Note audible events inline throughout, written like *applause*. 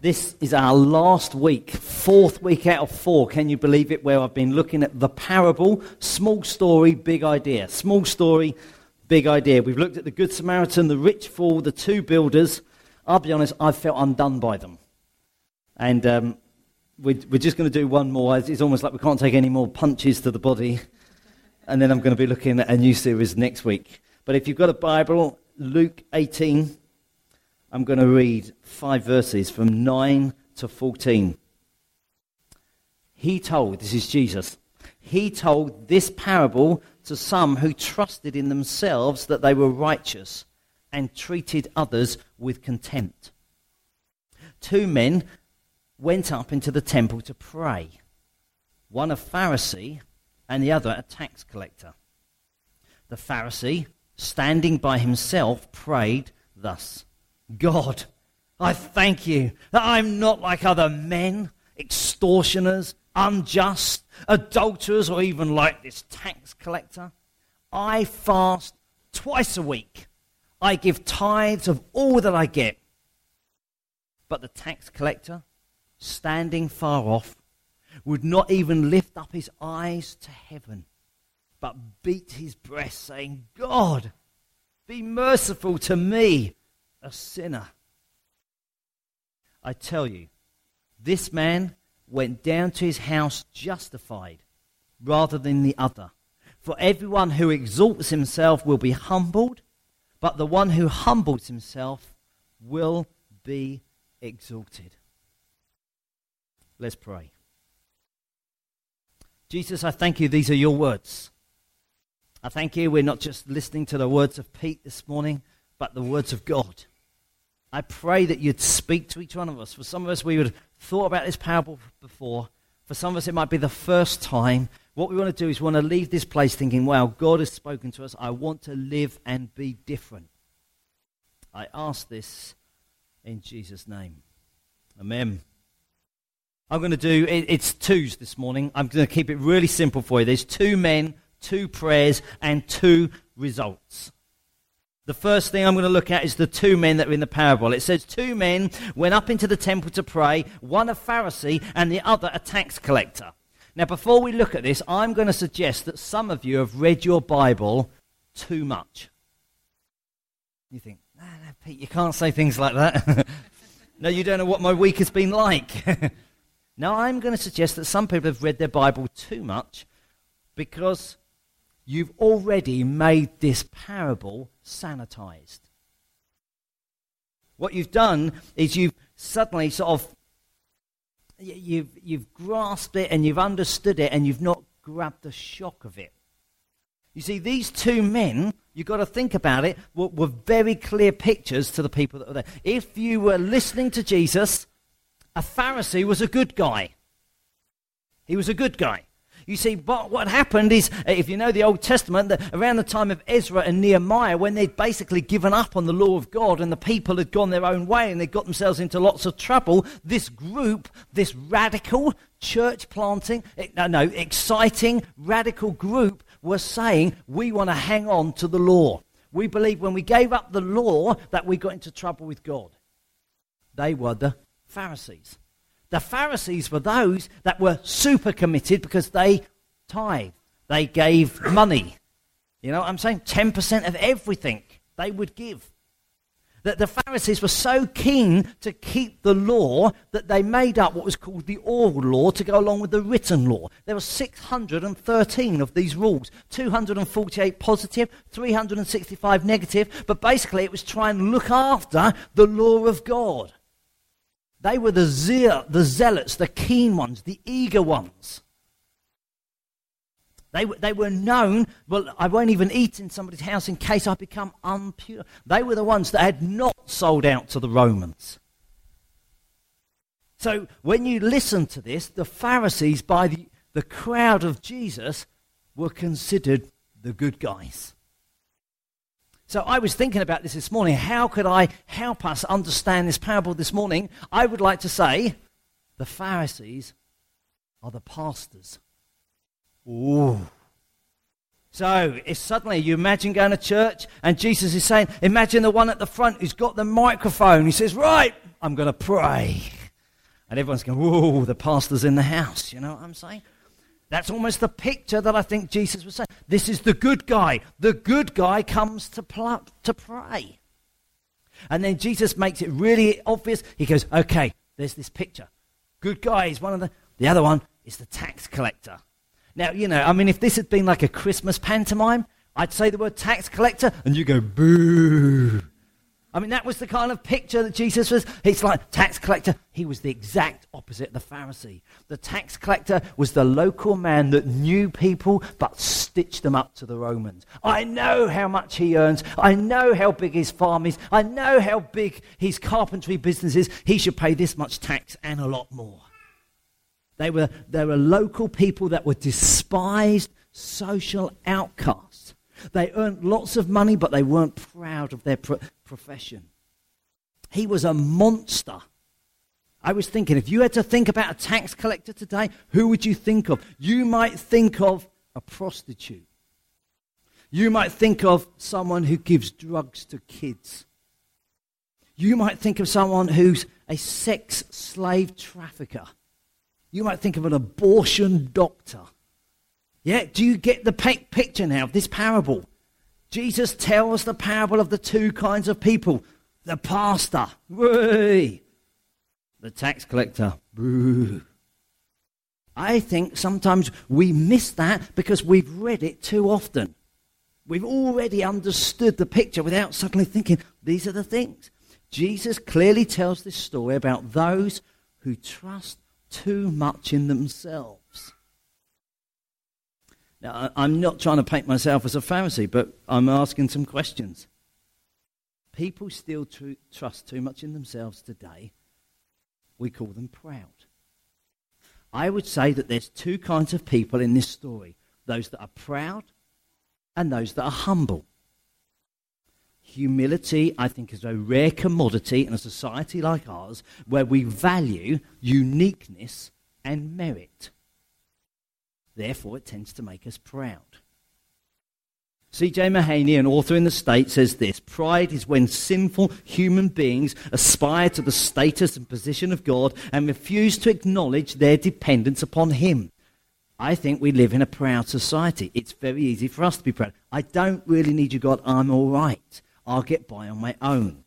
This is our last week, fourth week out of four, can you believe it, where I've been looking at the parable, small story, big idea. Small story, big idea. We've looked at the Good Samaritan, the rich fool, the two builders. I'll be honest, I've felt undone by them. And um, we're, we're just going to do one more. It's almost like we can't take any more punches to the body. And then I'm going to be looking at a new series next week. But if you've got a Bible, Luke 18, I'm going to read five verses from 9 to 14. He told, this is Jesus, he told this parable to some who trusted in themselves that they were righteous and treated others with contempt. Two men went up into the temple to pray, one a Pharisee and the other a tax collector. The Pharisee, standing by himself, prayed thus. God, I thank you that I'm not like other men, extortioners, unjust, adulterers, or even like this tax collector. I fast twice a week. I give tithes of all that I get. But the tax collector, standing far off, would not even lift up his eyes to heaven, but beat his breast, saying, God, be merciful to me, a sinner. I tell you, this man went down to his house justified rather than the other. For everyone who exalts himself will be humbled, but the one who humbles himself will be exalted. Let's pray. Jesus, I thank you. These are your words. I thank you. We're not just listening to the words of Pete this morning, but the words of God. I pray that you'd speak to each one of us. For some of us, we would have thought about this parable before. For some of us, it might be the first time. What we want to do is we want to leave this place thinking, wow, God has spoken to us. I want to live and be different. I ask this in Jesus' name. Amen. I'm going to do, it, it's twos this morning. I'm going to keep it really simple for you. There's two men, two prayers, and two results. The first thing I'm going to look at is the two men that are in the parable. It says, Two men went up into the temple to pray, one a Pharisee and the other a tax collector. Now, before we look at this, I'm going to suggest that some of you have read your Bible too much. You think, no, no, Pete, you can't say things like that. *laughs* no, you don't know what my week has been like. *laughs* now, I'm going to suggest that some people have read their Bible too much because you've already made this parable sanitized. What you've done is you've suddenly sort of you've, you've grasped it and you've understood it and you've not grabbed the shock of it. You see, these two men, you've got to think about it, were, were very clear pictures to the people that were there. If you were listening to Jesus, a Pharisee was a good guy. He was a good guy. You see, what, what happened is, uh, if you know the Old Testament, that around the time of Ezra and Nehemiah, when they'd basically given up on the law of God and the people had gone their own way and they got themselves into lots of trouble, this group, this radical church planting, eh, no, no, exciting, radical group were saying, we want to hang on to the law. We believe when we gave up the law that we got into trouble with God. They were the Pharisees. The Pharisees were those that were super committed because they tithe. They gave money. You know what I'm saying? 10% of everything they would give. That the Pharisees were so keen to keep the law that they made up what was called the oral law to go along with the written law. There were 613 of these rules 248 positive, 365 negative, but basically it was trying to look after the law of God. They were the, zeal, the zealots, the keen ones, the eager ones. They, they were known, well, I won't even eat in somebody's house in case I become impure. They were the ones that had not sold out to the Romans. So when you listen to this, the Pharisees, by the, the crowd of Jesus, were considered the good guys. So I was thinking about this this morning. How could I help us understand this parable this morning? I would like to say the Pharisees are the pastors. Ooh. So, if suddenly you imagine going to church and Jesus is saying, imagine the one at the front who's got the microphone. He says, Right, I'm going to pray. And everyone's going, whoa, the pastor's in the house. You know what I'm saying? That's almost the picture that I think Jesus was saying. This is the good guy. The good guy comes to, pl- to pray. And then Jesus makes it really obvious. He goes, okay, there's this picture. Good guy is one of the. The other one is the tax collector. Now, you know, I mean, if this had been like a Christmas pantomime, I'd say the word tax collector, and you go, boo. I mean, that was the kind of picture that Jesus was. It's like tax collector. He was the exact opposite of the Pharisee. The tax collector was the local man that knew people but stitched them up to the Romans. I know how much he earns. I know how big his farm is. I know how big his carpentry business is. He should pay this much tax and a lot more. They were, they were local people that were despised social outcasts. They earned lots of money, but they weren't proud of their pro- profession. He was a monster. I was thinking, if you had to think about a tax collector today, who would you think of? You might think of a prostitute. You might think of someone who gives drugs to kids. You might think of someone who's a sex slave trafficker. You might think of an abortion doctor. Yeah, do you get the picture now of this parable? Jesus tells the parable of the two kinds of people the pastor, the tax collector, I think sometimes we miss that because we've read it too often. We've already understood the picture without suddenly thinking, these are the things. Jesus clearly tells this story about those who trust too much in themselves. Now, I'm not trying to paint myself as a Pharisee, but I'm asking some questions. People still tr- trust too much in themselves today. We call them proud. I would say that there's two kinds of people in this story those that are proud and those that are humble. Humility, I think, is a rare commodity in a society like ours where we value uniqueness and merit. Therefore, it tends to make us proud. C.J. Mahaney, an author in the States, says this Pride is when sinful human beings aspire to the status and position of God and refuse to acknowledge their dependence upon Him. I think we live in a proud society. It's very easy for us to be proud. I don't really need you, God. I'm all right. I'll get by on my own.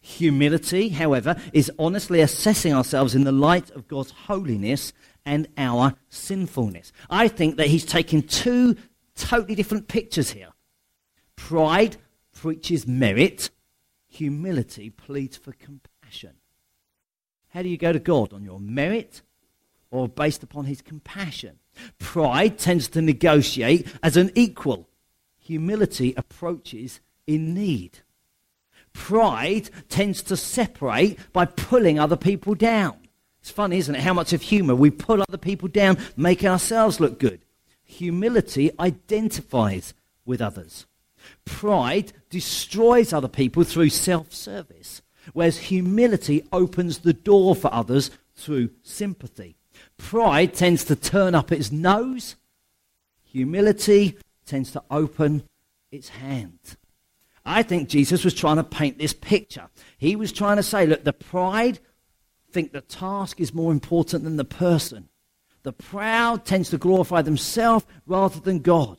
Humility, however, is honestly assessing ourselves in the light of God's holiness and our sinfulness. I think that he's taking two totally different pictures here. Pride preaches merit, humility pleads for compassion. How do you go to God? On your merit or based upon his compassion? Pride tends to negotiate as an equal. Humility approaches in need. Pride tends to separate by pulling other people down. It's funny, isn't it? How much of humor we pull other people down, make ourselves look good. Humility identifies with others. Pride destroys other people through self service, whereas humility opens the door for others through sympathy. Pride tends to turn up its nose, humility tends to open its hand. I think Jesus was trying to paint this picture. He was trying to say, look, the pride think the task is more important than the person. The proud tends to glorify themselves rather than God.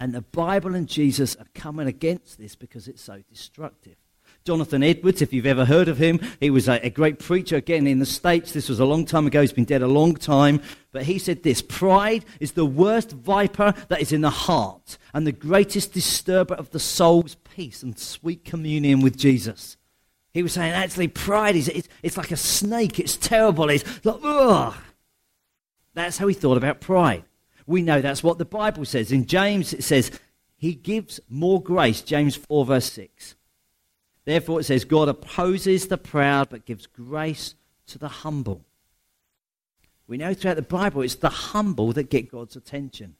And the Bible and Jesus are coming against this because it's so destructive. Jonathan Edwards, if you've ever heard of him, he was a, a, great preacher again in the States. This was a long time ago. He's been dead a long time. But he said this Pride is the worst viper that is in the heart and the greatest disturber of the soul's peace and sweet communion with Jesus. He was saying, actually, pride is it's, it's like a snake. It's terrible. It's like, ugh. That's how he thought about pride. We know that's what the Bible says. In James, it says, He gives more grace. James 4, verse 6. Therefore, it says, God opposes the proud but gives grace to the humble. We know throughout the Bible it's the humble that get God's attention.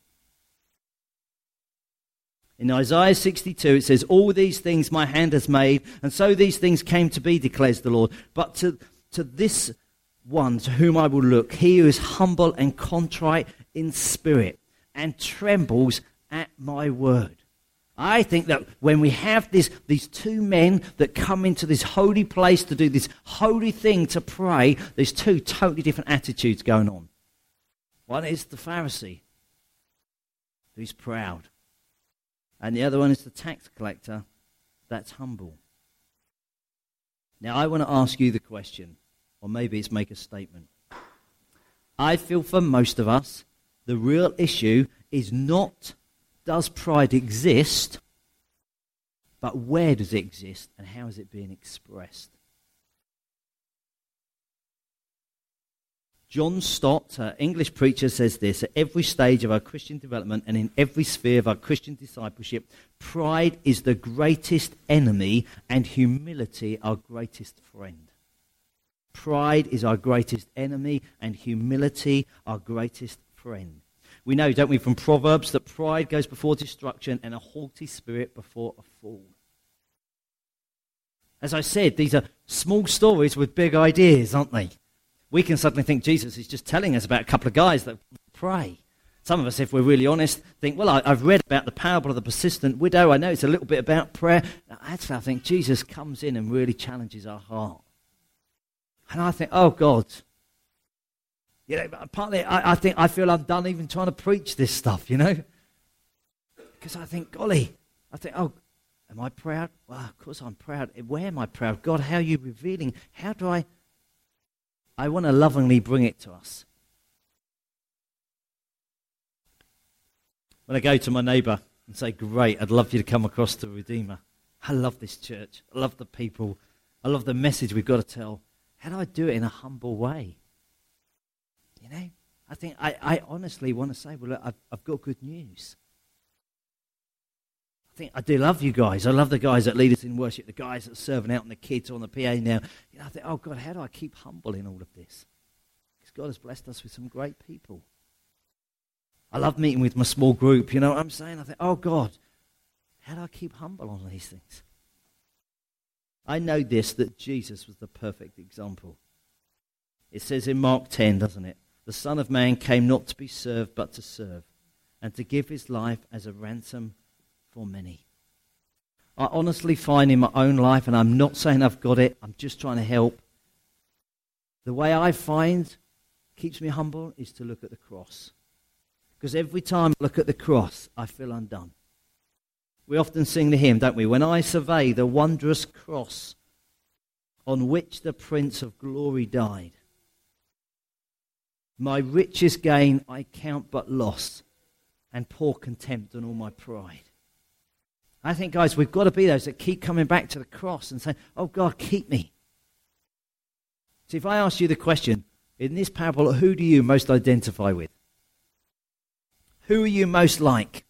In Isaiah 62, it says, All these things my hand has made, and so these things came to be, declares the Lord. But to, to this one to whom I will look, he who is humble and contrite in spirit, and trembles at my word. I think that when we have this, these two men that come into this holy place to do this holy thing to pray, there's two totally different attitudes going on. One is the Pharisee, who's proud, and the other one is the tax collector that's humble. Now, I want to ask you the question, or maybe it's make a statement. I feel for most of us, the real issue is not does pride exist, but where does it exist and how is it being expressed? John Stott, an English preacher, says this At every stage of our Christian development and in every sphere of our Christian discipleship, pride is the greatest enemy and humility our greatest friend. Pride is our greatest enemy and humility our greatest friend. We know, don't we, from Proverbs that pride goes before destruction and a haughty spirit before a fall. As I said, these are small stories with big ideas, aren't they? We can suddenly think Jesus is just telling us about a couple of guys that pray. Some of us, if we're really honest, think, well, I, have read about the parable of the persistent widow. I know it's a little bit about prayer. Actually, I think Jesus comes in and really challenges our heart. And I think, oh, God, you know, partly I, I think I feel I'm done even trying to preach this stuff, you know? Because I think, golly, I think, oh, am I proud? Well, of course I'm proud. Where am I proud? God, how are you revealing? How do I? I want to lovingly bring it to us. When I go to my neighbour and say, Great, I'd love you to come across to Redeemer. I love this church. I love the people. I love the message we've got to tell. How do I do it in a humble way? You know, I think I, I honestly want to say, well, look, I've, I've got good news. I think I do love you guys. I love the guys that lead us in worship, the guys that are serving out, and the kids on the PA now. You know, I think, oh God, how do I keep humble in all of this? Because God has blessed us with some great people. I love meeting with my small group. You know what I'm saying? I think, oh God, how do I keep humble on these things? I know this that Jesus was the perfect example. It says in Mark 10, doesn't it? The Son of Man came not to be served, but to serve, and to give his life as a ransom for many. I honestly find in my own life, and I'm not saying I've got it, I'm just trying to help. The way I find keeps me humble is to look at the cross. Because every time I look at the cross, I feel undone. We often sing the hymn, don't we? When I survey the wondrous cross on which the Prince of Glory died, my richest gain I count but loss, and pour contempt on all my pride. I think, guys, we've got to be those that keep coming back to the cross and saying, Oh, God, keep me. See, if I ask you the question, in this parable, who do you most identify with? Who are you most like?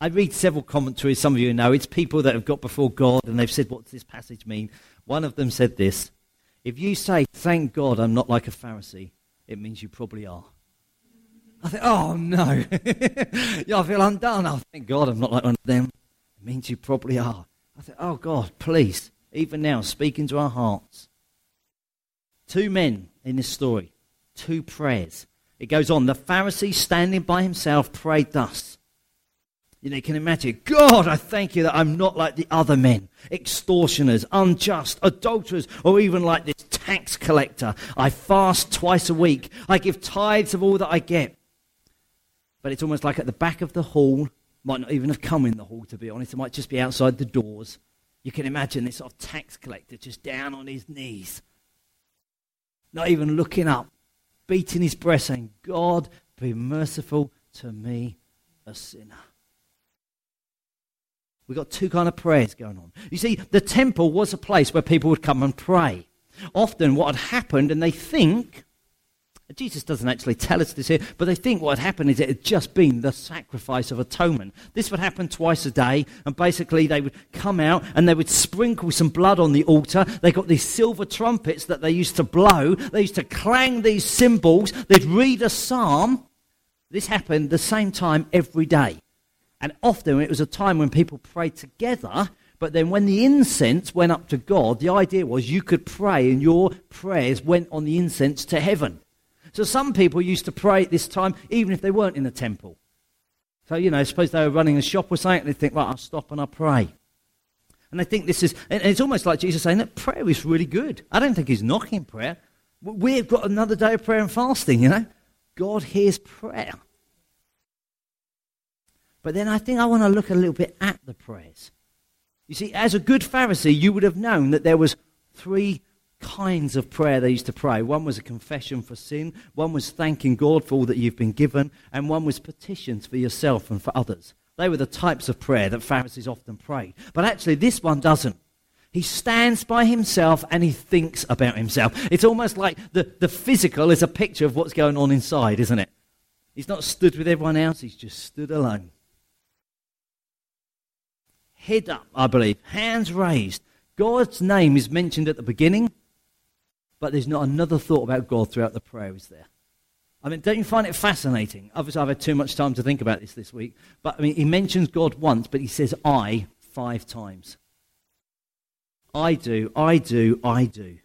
I read several commentaries, some of you know. It's people that have got before God and they've said, What does this passage mean? One of them said this If you say, Thank God I'm not like a Pharisee, it means you probably are. I think, oh no. *laughs* yeah, I feel undone. I thank God I'm not like one of them. It means you probably are. I think, oh God, please, even now, speak into our hearts. Two men in this story, two prayers. It goes on. The Pharisee standing by himself prayed thus you know, you can imagine, God, I thank you that I'm not like the other men, extortioners, unjust, adulterers, or even like this tax collector. I fast twice a week. I give tithes of all that I get. But it's almost like at the back of the hall, might not even have come in the hall, to be honest. It might just be outside the doors. You can imagine this sort of tax collector just down on his knees, not even looking up, beating his breast, saying, God, be merciful to me, a sinner. We've got two kind of prayers going on. You see, the temple was a place where people would come and pray. Often what had happened, and they think, Jesus doesn't actually tell us this here, but they think what had happened is it had just been the sacrifice of atonement. This would happen twice a day, and basically they would come out and they would sprinkle some blood on the altar. They got these silver trumpets that they used to blow. They used to clang these cymbals. They'd read a psalm. This happened the same time every day. And often it was a time when people prayed together, but then when the incense went up to God, the idea was you could pray and your prayers went on the incense to heaven. So some people used to pray at this time even if they weren't in the temple. So, you know, suppose they were running a shop or something, they think, well, I'll stop and I'll pray. And I think this is, and it's almost like Jesus saying that prayer is really good. I don't think he's knocking prayer. We've got another day of prayer and fasting, you know. God hears prayer. But then I think I want to look a little bit at the prayers. You see, as a good Pharisee, you would have known that there was three kinds of prayer they used to pray. One was a confession for sin, one was thanking God for all that you've been given, and one was petitions for yourself and for others. They were the types of prayer that Pharisees often prayed. But actually, this one doesn't. He stands by himself and he thinks about himself. It's almost like the, the physical is a picture of what's going on inside, isn't it? He's not stood with everyone else, he's just stood alone. Head up, I believe, hands raised. God's name is mentioned at the beginning, but there's not another thought about God throughout the prayer, is there? I mean, don't you find it fascinating? Obviously, I've had too much time to think about this this week, but I mean, he mentions God once, but he says I five times. I do, I do, I do.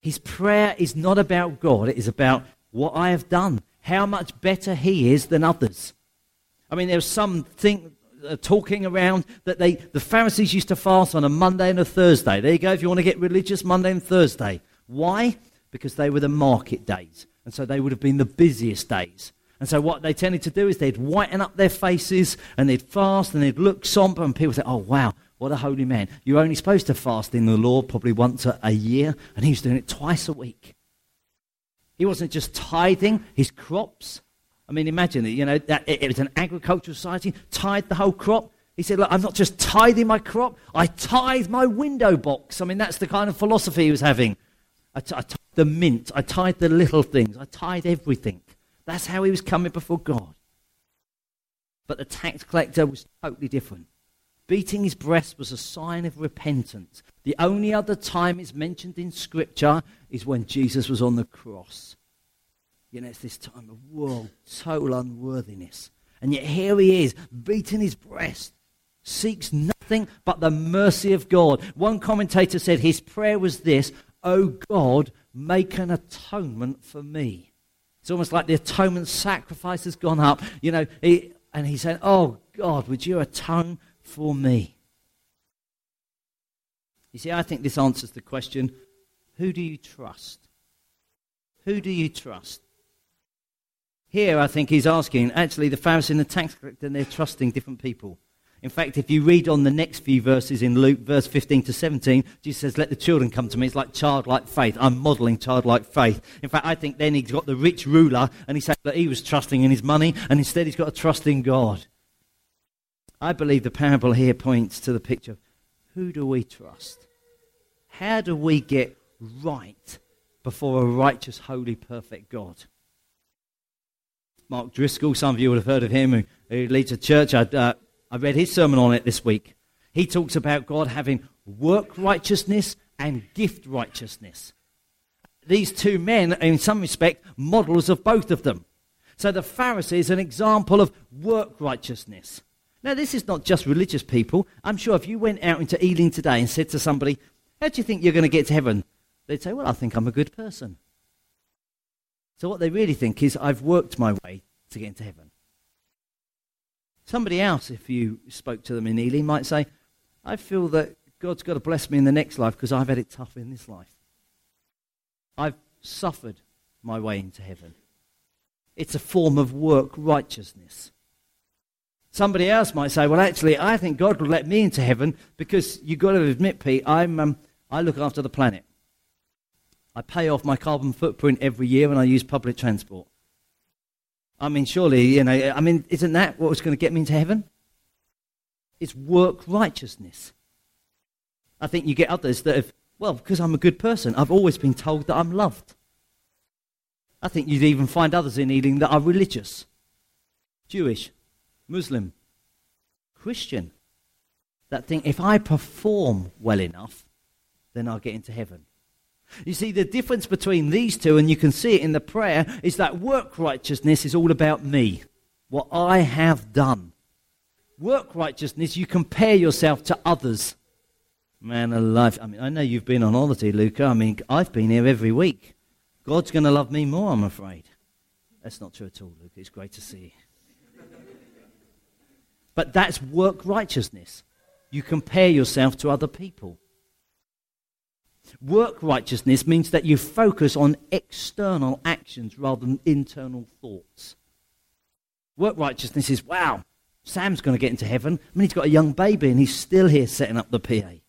His prayer is not about God, it is about what I have done, how much better he is than others. I mean, there's some thing, talking around that they, the Pharisees used to fast on a Monday and a Thursday. There you go, if you want to get religious, Monday and Thursday. Why? Because they were the market days. And so they would have been the busiest days. And so what they tended to do is they'd whiten up their faces and they'd fast and they'd look somber and people say, oh, wow, what a holy man. You're only supposed to fast in the law probably once a year, and he was doing it twice a week. He wasn't just tithing his crops. I mean, imagine it, you know, that it, it was an agricultural society, tithe the whole crop. He said, Look, I'm not just tithing my crop, I tithe my window box. I mean, that's the kind of philosophy he was having. I, t- I tithe the mint, I tithe the little things, I tithe everything. That's how he was coming before God. But the tax collector was totally different. Beating his breast was a sign of repentance. The only other time it's mentioned in Scripture is when Jesus was on the cross. You know, it's this time of world, total unworthiness. And yet here he is, beating his breast, seeks nothing but the mercy of God. One commentator said his prayer was this Oh God, make an atonement for me. It's almost like the atonement sacrifice has gone up, you know, he, and he said, Oh God, would you atone for me. You see, I think this answers the question who do you trust? Who do you trust? Here, I think he's asking actually, the Pharisee and the tax collector, they're trusting different people. In fact, if you read on the next few verses in Luke, verse 15 to 17, Jesus says, Let the children come to me. It's like childlike faith. I'm modeling childlike faith. In fact, I think then he's got the rich ruler and he said that he was trusting in his money and instead he's got to trust in God. I believe the parable here points to the picture of who do we trust? How do we get right before a righteous, holy, perfect God? Mark Driscoll, some of you would have heard of him, who, who leads a church. I, uh, I read his sermon on it this week. He talks about God having work righteousness and gift righteousness. These two men in some respect, models of both of them. So the Pharisee is an example of work righteousness. Now, this is not just religious people. I'm sure if you went out into Ealing today and said to somebody, How do you think you're going to get to heaven? They'd say, Well, I think I'm a good person. So, what they really think is, I've worked my way to get into heaven. Somebody else, if you spoke to them in Ealing, might say, I feel that God's got to bless me in the next life because I've had it tough in this life. I've suffered my way into heaven. It's a form of work righteousness. Somebody else might say, well, actually, I think God will let me into heaven because you've got to admit, Pete, I'm, um, I look after the planet. I pay off my carbon footprint every year when I use public transport. I mean, surely, you know, I mean, isn't that what was going to get me into heaven? It's work righteousness. I think you get others that have, well, because I'm a good person, I've always been told that I'm loved. I think you'd even find others in Ealing that are religious, Jewish, Muslim, Christian, that think if I perform well enough, then I'll get into heaven. You see, the difference between these two, and you can see it in the prayer, is that work righteousness is all about me, what I have done. Work righteousness, you compare yourself to others. Man alive. I mean, I know you've been on holiday, Luca. I mean, I've been here every week. God's going to love me more, I'm afraid. That's not true at all, Luca. It's great to see you. But that's work righteousness. You compare yourself to other people. Work righteousness means that you focus on external actions rather than internal thoughts. Work righteousness is, wow, Sam's going to get into heaven. I mean, he's got a young baby and he's still here setting up the PA.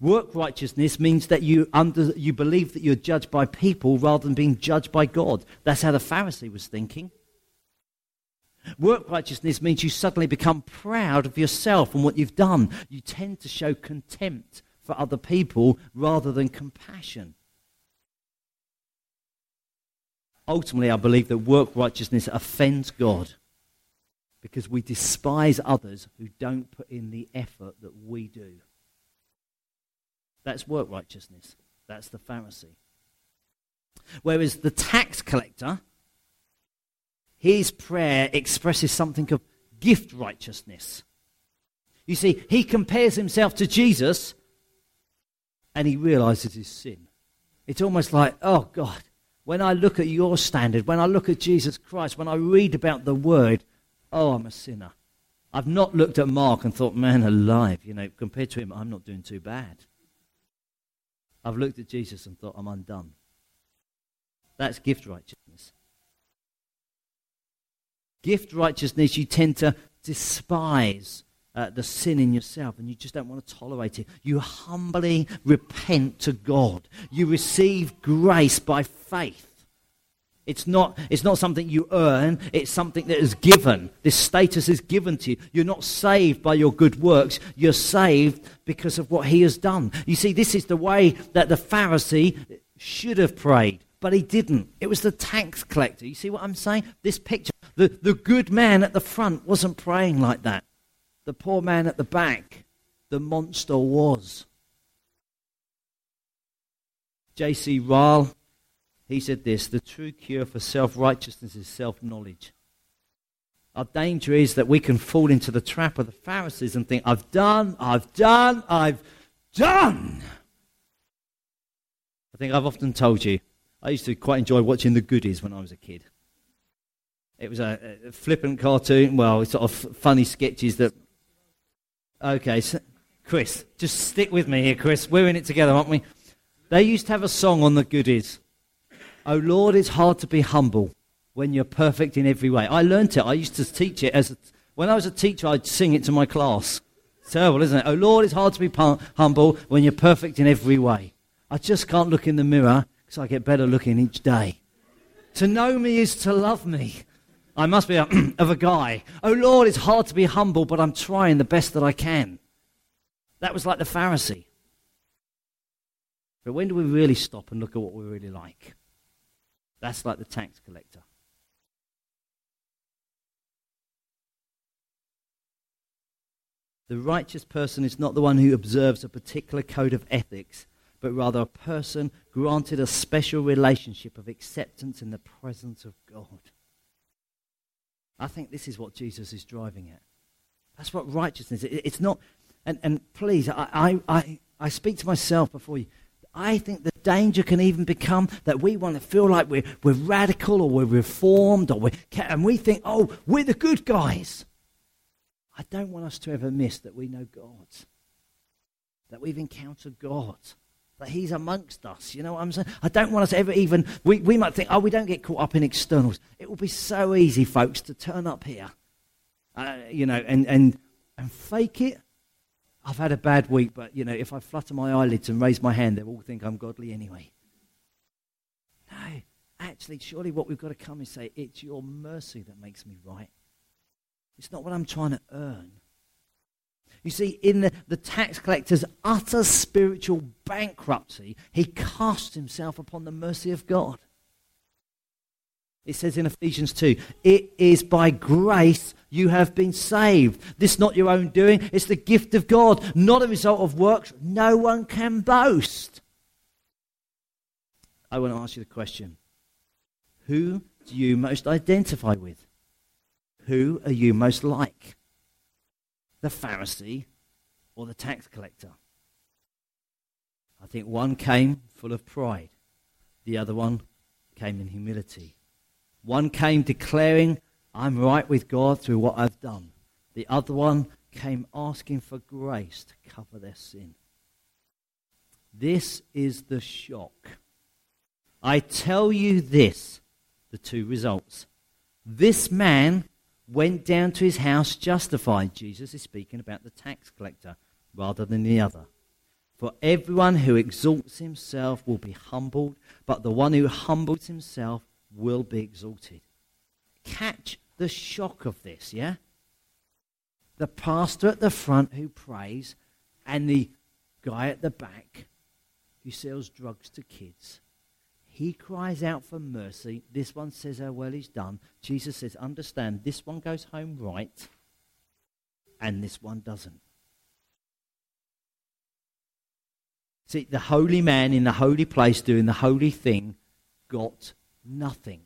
Work righteousness means that you, under, you believe that you're judged by people rather than being judged by God. That's how the Pharisee was thinking. Work righteousness means you suddenly become proud of yourself and what you've done. You tend to show contempt for other people rather than compassion. Ultimately, I believe that work righteousness offends God because we despise others who don't put in the effort that we do. That's work righteousness. That's the Pharisee. Whereas the tax collector, his prayer expresses something of gift righteousness. You see, he compares himself to Jesus and he realizes his sin. It's almost like, oh God, when I look at your standard, when I look at Jesus Christ, when I read about the word, oh, I'm a sinner. I've not looked at Mark and thought, man, alive, you know, compared to him, I'm not doing too bad. I've looked at Jesus and thought, I'm undone. That's gift righteousness. Gift righteousness, you tend to despise uh, the sin in yourself and you just don't want to tolerate it. You humbly repent to God. You receive grace by faith. It's not, it's not something you earn, it's something that is given. This status is given to you. You're not saved by your good works, you're saved because of what he has done. You see, this is the way that the Pharisee should have prayed, but he didn't. It was the tax collector. You see what I'm saying? This picture. The, the good man at the front wasn't praying like that. The poor man at the back, the monster was. J.C. Ryle he said this the true cure for self righteousness is self knowledge. Our danger is that we can fall into the trap of the Pharisees and think, I've done, I've done, I've done. I think I've often told you, I used to quite enjoy watching the goodies when I was a kid. It was a, a flippant cartoon, well, sort of funny sketches that. Okay, so, Chris, just stick with me here, Chris. We're in it together, aren't we? They used to have a song on the goodies. Oh Lord, it's hard to be humble when you're perfect in every way. I learnt it. I used to teach it as a, when I was a teacher. I'd sing it to my class. Terrible, isn't it? Oh Lord, it's hard to be humble when you're perfect in every way. I just can't look in the mirror because I get better looking each day. To know me is to love me. I must be a, *clears throat* of a guy. Oh Lord, it's hard to be humble, but I'm trying the best that I can. That was like the Pharisee. But when do we really stop and look at what we're really like? That's like the tax collector. The righteous person is not the one who observes a particular code of ethics, but rather a person granted a special relationship of acceptance in the presence of God. I think this is what Jesus is driving at. That's what righteousness is. It's not, and, and please, I, I, I, I speak to myself before you. I think the danger can even become that we want to feel like we're, we're radical or we're reformed or we're, and we think, oh, we're the good guys. I don't want us to ever miss that we know God, that we've encountered God, that He's amongst us. You know what I'm saying? I don't want us ever even, we, we might think, oh, we don't get caught up in externals. It will be so easy, folks, to turn up here, uh, you know, and, and, and fake it I've had a bad week, but you know, if I flutter my eyelids and raise my hand, they'll all think I'm godly anyway. No, actually, surely what we've got to come and say, it's your mercy that makes me right. It's not what I'm trying to earn. You see, in the, the tax collector's utter spiritual bankruptcy, he cast himself upon the mercy of God. It says in Ephesians 2, it is by grace you have been saved. This not your own doing, it's the gift of God, not a result of works. No one can boast. I want to ask you the question Who do you most identify with? Who are you most like? The Pharisee or the tax collector? I think one came full of pride, the other one came in humility. One came declaring, I'm right with God through what I've done. The other one came asking for grace to cover their sin. This is the shock. I tell you this the two results. This man went down to his house justified. Jesus is speaking about the tax collector rather than the other. For everyone who exalts himself will be humbled, but the one who humbles himself will be exalted. Catch the shock of this, yeah? The pastor at the front who prays, and the guy at the back who sells drugs to kids. He cries out for mercy. This one says how well he's done. Jesus says, understand, this one goes home right, and this one doesn't. See, the holy man in the holy place doing the holy thing got nothing.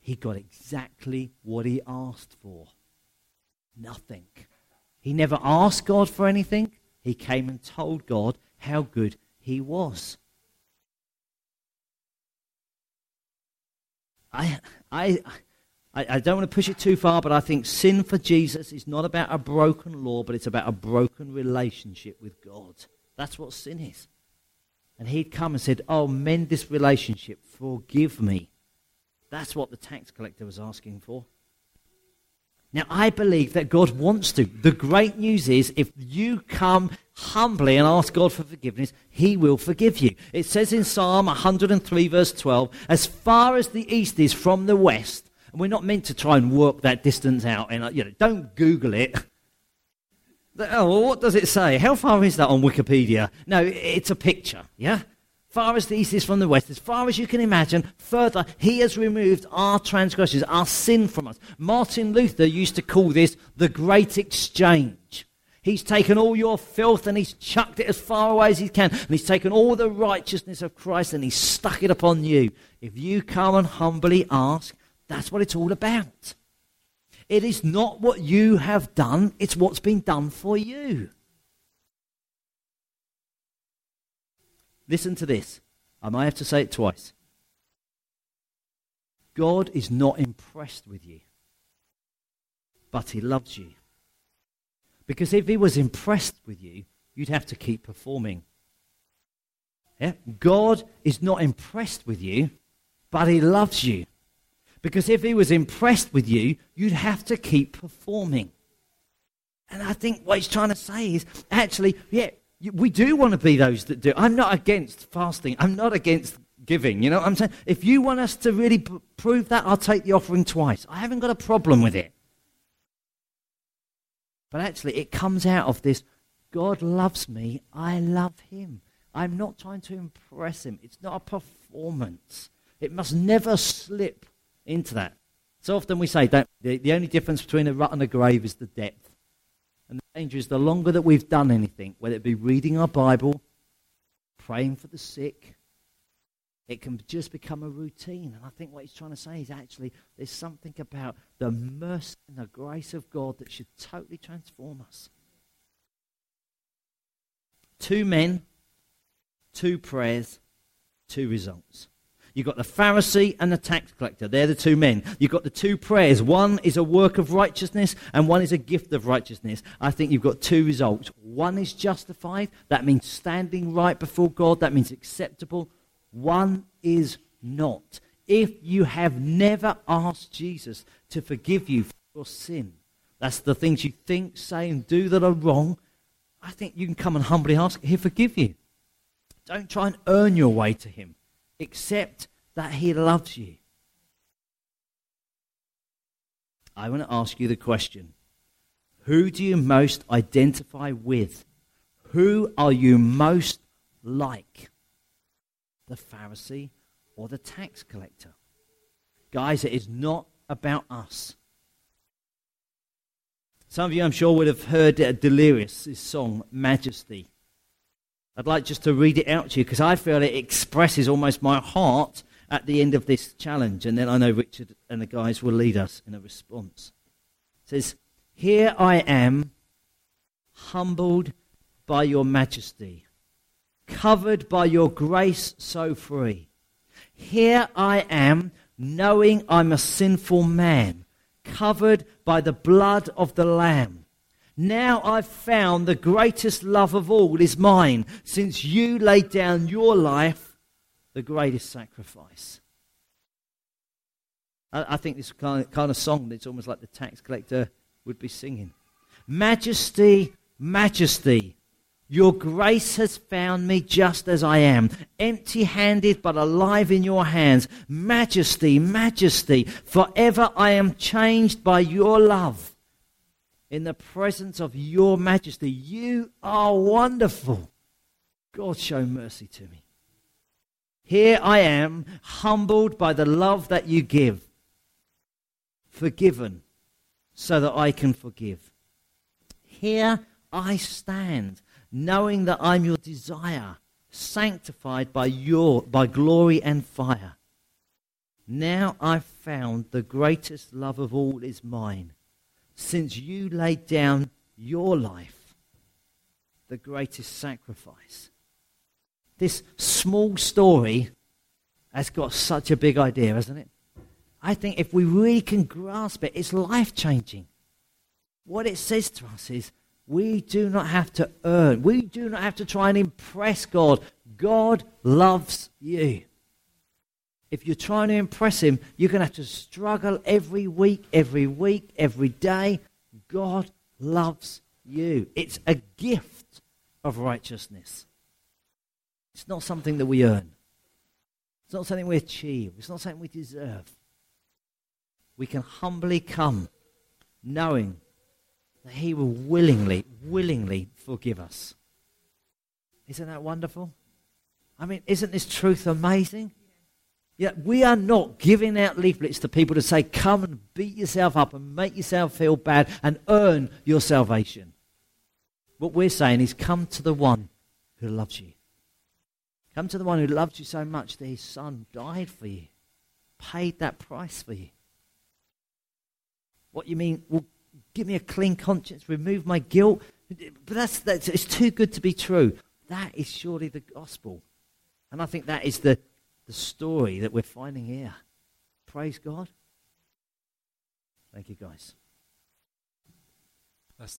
He got exactly what he asked for. Nothing. He never asked God for anything. He came and told God how good he was. I, I, I, don't want to push it too far, but I think sin for Jesus is not about a broken law, but it's about a broken relationship with God. That's what sin is. And he'd come and said, Oh, mend this relationship. Forgive me. That's what the tax collector was asking for. Now, I believe that God wants to. The great news is if you come humbly and ask God for forgiveness, He will forgive you. It says in Psalm 103, verse 12, as far as the east is from the west, and we're not meant to try and work that distance out, and you know, don't Google it. Oh, what does it say? How far is that on Wikipedia? No, it's a picture, yeah? Far as the east is from the west, as far as you can imagine, further, he has removed our transgressions, our sin from us. Martin Luther used to call this the great exchange. He's taken all your filth and he's chucked it as far away as he can. And he's taken all the righteousness of Christ and he's stuck it upon you. If you come and humbly ask, that's what it's all about. It is not what you have done, it's what's been done for you. Listen to this. I might have to say it twice. God is not impressed with you, but He loves you. Because if He was impressed with you, you'd have to keep performing. Yeah? God is not impressed with you, but He loves you. Because if he was impressed with you, you'd have to keep performing. And I think what he's trying to say is actually, yeah, we do want to be those that do. I'm not against fasting. I'm not against giving. You know what I'm saying? If you want us to really p- prove that, I'll take the offering twice. I haven't got a problem with it. But actually, it comes out of this God loves me, I love him. I'm not trying to impress him. It's not a performance. It must never slip into that. So often we say the, the only difference between a rut and a grave is the depth. And the danger is the longer that we've done anything, whether it be reading our Bible, praying for the sick, it can just become a routine. And I think what he's trying to say is actually there's something about the mercy and the grace of God that should totally transform us. Two men, two prayers, two results. You've got the Pharisee and the tax collector. They're the two men. You've got the two prayers. One is a work of righteousness and one is a gift of righteousness. I think you've got two results. One is justified. That means standing right before God. That means acceptable. One is not. If you have never asked Jesus to forgive you for your sin, that's the things you think, say, and do that are wrong, I think you can come and humbly ask, He'll forgive you. Don't try and earn your way to Him except that He loves you. I want to ask you the question Who do you most identify with? Who are you most like? The Pharisee or the tax collector? Guys, it is not about us. Some of you, I'm sure, would have heard Delirious' song, Majesty. I'd like just to read it out to you because I feel it expresses almost my heart at the end of this challenge. And then I know Richard and the guys will lead us in a response. It says, Here I am, humbled by your majesty, covered by your grace so free. Here I am, knowing I'm a sinful man, covered by the blood of the Lamb. Now I've found the greatest love of all is mine, since you laid down your life, the greatest sacrifice. I, I think this kind of, kind of song that's almost like the tax collector would be singing. Majesty, majesty, your grace has found me just as I am, empty handed but alive in your hands. Majesty, majesty, forever I am changed by your love. In the presence of your majesty, you are wonderful. God, show mercy to me. Here I am, humbled by the love that you give, forgiven so that I can forgive. Here I stand knowing that I'm your desire, sanctified by your by glory and fire. Now I've found the greatest love of all is mine, since you laid down your life, the greatest sacrifice. This small story has got such a big idea, hasn't it? I think if we really can grasp it, it's life changing. What it says to us is we do not have to earn. We do not have to try and impress God. God loves you. If you're trying to impress Him, you're going to have to struggle every week, every week, every day. God loves you. It's a gift of righteousness. It's not something that we earn. It's not something we achieve. It's not something we deserve. We can humbly come knowing that he will willingly, willingly forgive us. Isn't that wonderful? I mean, isn't this truth amazing? Yeah, we are not giving out leaflets to people to say, come and beat yourself up and make yourself feel bad and earn your salvation. What we're saying is, come to the one who loves you. Come to the one who loved you so much that his son died for you, paid that price for you. What you mean? Well, give me a clean conscience, remove my guilt. But that's, that's it's too good to be true. That is surely the gospel. And I think that is the, the story that we're finding here. Praise God. Thank you, guys.